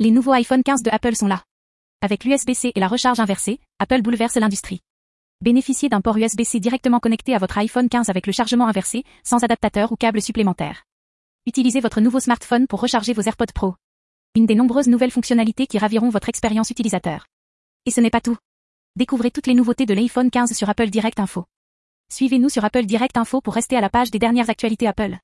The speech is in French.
Les nouveaux iPhone 15 de Apple sont là. Avec l'USB-C et la recharge inversée, Apple bouleverse l'industrie. Bénéficiez d'un port USB-C directement connecté à votre iPhone 15 avec le chargement inversé, sans adaptateur ou câble supplémentaire. Utilisez votre nouveau smartphone pour recharger vos AirPods Pro. Une des nombreuses nouvelles fonctionnalités qui raviront votre expérience utilisateur. Et ce n'est pas tout. Découvrez toutes les nouveautés de l'iPhone 15 sur Apple Direct Info. Suivez-nous sur Apple Direct Info pour rester à la page des dernières actualités Apple.